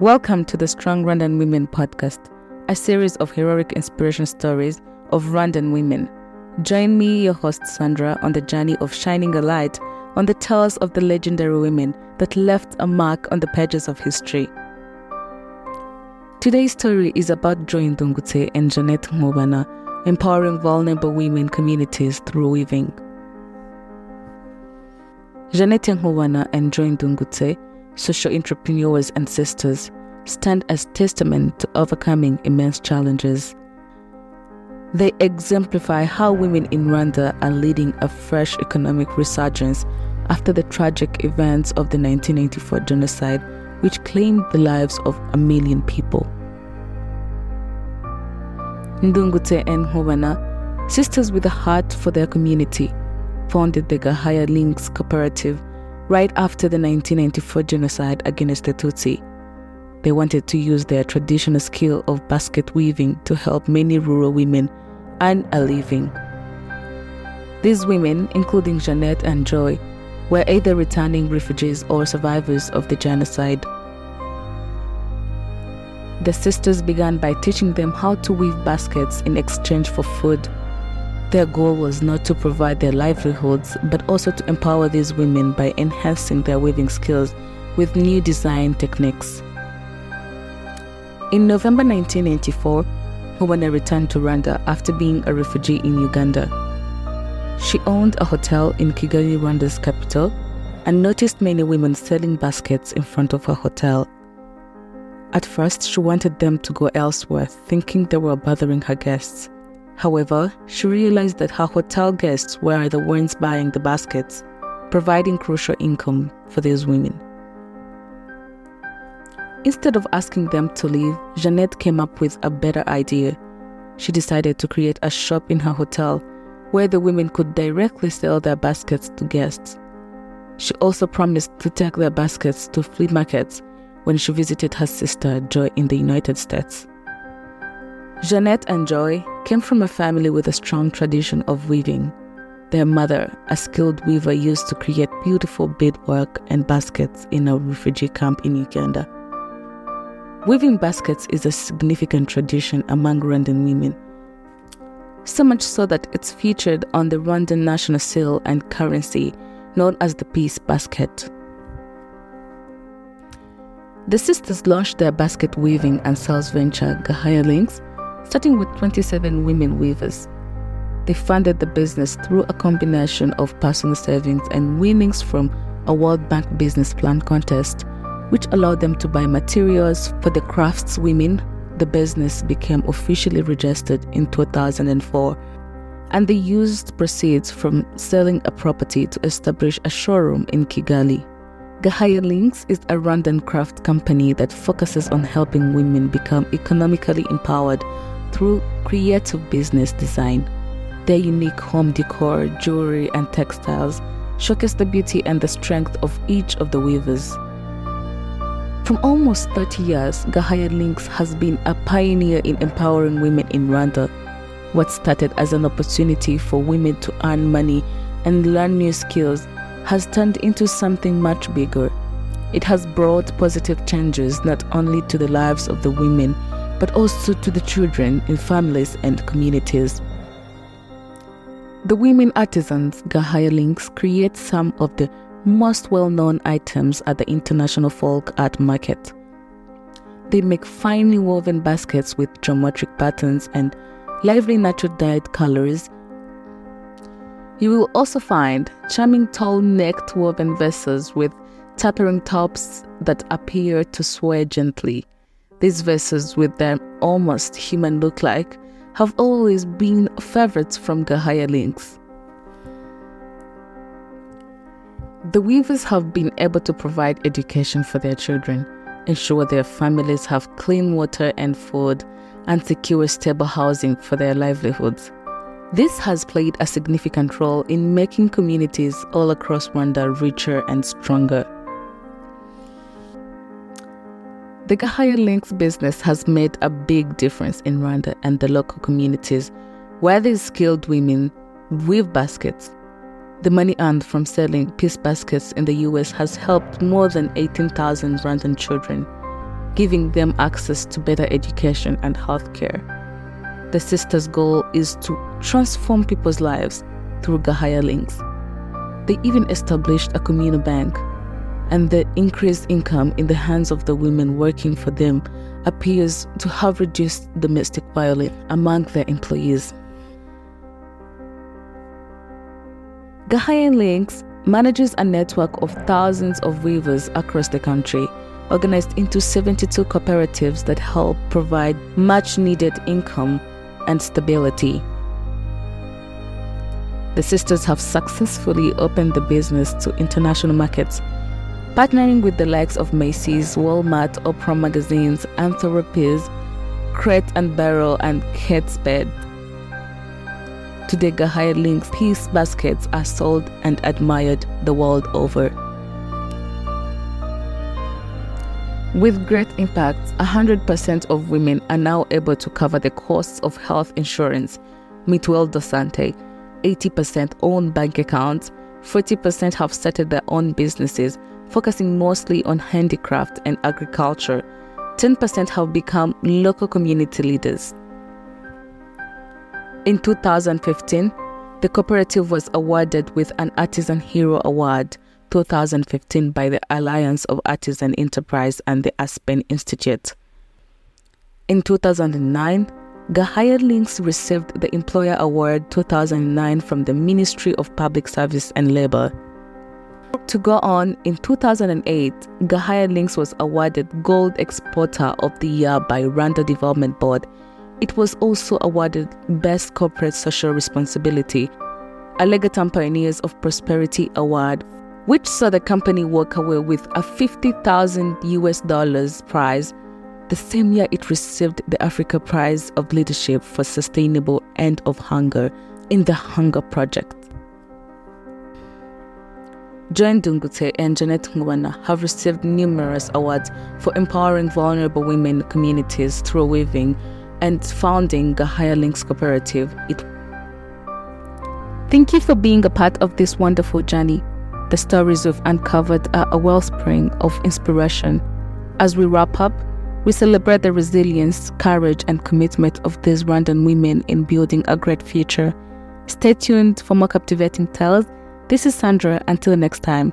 Welcome to the Strong Rwandan Women podcast, a series of heroic inspiration stories of Rwandan women. Join me, your host Sandra, on the journey of shining a light on the tales of the legendary women that left a mark on the pages of history. Today's story is about Joy Ndungutse and Jeanette Nkubana, empowering vulnerable women communities through weaving. Jeanette Nkubana and Joy Ndungutse, social entrepreneurs and sisters, stand as testament to overcoming immense challenges. They exemplify how women in Rwanda are leading a fresh economic resurgence after the tragic events of the 1994 genocide, which claimed the lives of a million people. Ndungutse and Nkubana, sisters with a heart for their community, founded the Gahaya Links Cooperative right after the 1994 genocide against the Tutsi. They wanted to use their traditional skill of basket weaving to help many rural women earn a living. These women, including Jeanette and Joy, were either returning refugees or survivors of the genocide. The sisters began by teaching them how to weave baskets in exchange for food. Their goal was not to provide their livelihoods, but also to empower these women by enhancing their weaving skills with new design techniques. In November 1994, Nkubana returned to Rwanda after being a refugee in Uganda. She owned a hotel in Kigali, Rwanda's capital, and noticed many women selling baskets in front of her hotel. At first, she wanted them to go elsewhere, thinking they were bothering her guests. However, she realized that her hotel guests were the ones buying the baskets, providing crucial income for these women. Instead of asking them to leave, Jeanette came up with a better idea. She decided to create a shop in her hotel where the women could directly sell their baskets to guests. She also promised to take their baskets to flea markets when she visited her sister Joy in the United States. Jeanette and Joy came from a family with a strong tradition of weaving. Their mother, a skilled weaver, used to create beautiful beadwork and baskets in a refugee camp in Uganda. Weaving baskets is a significant tradition among Rwandan women, so much so that it's featured on the Rwandan national seal and currency, known as the peace basket. The sisters launched their basket weaving and sales venture, Gahaya Links, starting with 27 women weavers. They funded the business through a combination of personal savings and winnings from a World Bank Business Plan contest, which allowed them to buy materials for the crafts women. The business became officially registered in 2004, and they used proceeds from selling a property to establish a showroom in Kigali. Gahaya Links is a Rwandan craft company that focuses on helping women become economically empowered through creative business design. Their unique home decor, jewelry, and textiles showcase the beauty and the strength of each of the weavers. From almost 30 years, Gahaya Links has been a pioneer in empowering women in Rwanda. What started as an opportunity for women to earn money and learn new skills has turned into something much bigger. It has brought positive changes not only to the lives of the women, but also to the children in families and communities. The women artisans Gahaya Links create some of the most well known items at the International Folk Art Market. They make finely woven baskets with geometric patterns and lively natural dyed colors. You will also find charming tall necked woven vessels with tapering tops that appear to sway gently. These vessels, with their almost human look like, have always been favorites from Gahaya Links. The weavers have been able to provide education for their children, ensure their families have clean water and food, and secure stable housing for their livelihoods. This has played a significant role in making communities all across Rwanda richer and stronger. The Gahaya Links business has made a big difference in Rwanda and the local communities where these skilled women weave baskets. The money earned from selling peace baskets in the US has helped more than 18,000 Rwandan children. giving them access to better education and healthcare. The sisters' goal is to transform people's lives through Gahaya links. They even established a communal bank, and the increased income in the hands of the women working for them appears to have reduced domestic violence among their employees. Gahaya Links manages a network of thousands of weavers across the country, organized into 72 cooperatives that help provide much needed income and stability. The sisters have successfully opened the business to international markets, partnering with the likes of Macy's, Walmart, Oprah magazines, Anthropis, Crate and Barrel, and Kate Spade. Today, Gahaya Links piece baskets are sold and admired the world over. With great impact, 100% of women are now able to cover the costs of health insurance, Mutuelle de Santé, 80% own bank accounts, 40% have started their own businesses, focusing mostly on handicraft and agriculture. 10% have become local community leaders. In 2015, the cooperative was awarded with an Artisan Hero Award 2015 by the Alliance of Artisan Enterprise and the Aspen Institute. In 2009, Gahaya Links received the Employer Award 2009 from the Ministry of Public Service and Labor. To go on, in 2008, Gahaya Links was awarded Gold Exporter of the Year by Rwanda Development Board. It was also awarded Best Corporate Social Responsibility, a Pioneers of Prosperity Award, which saw the company walk away with a 50,000 US dollars prize the same year, it received the Africa Prize of Leadership for Sustainable End of Hunger in the Hunger Project. Joy Ndungutse and Janet Nkubana have received numerous awards for empowering vulnerable women communities through weaving and founding Gahaya Links Cooperative. It Thank you for being a part of this wonderful journey. The stories we've uncovered are a wellspring of inspiration. As we wrap up, we celebrate the resilience, courage, and commitment of these Rwandan women in building a great future. Stay tuned for more captivating tales. This is Sandra. Until next time.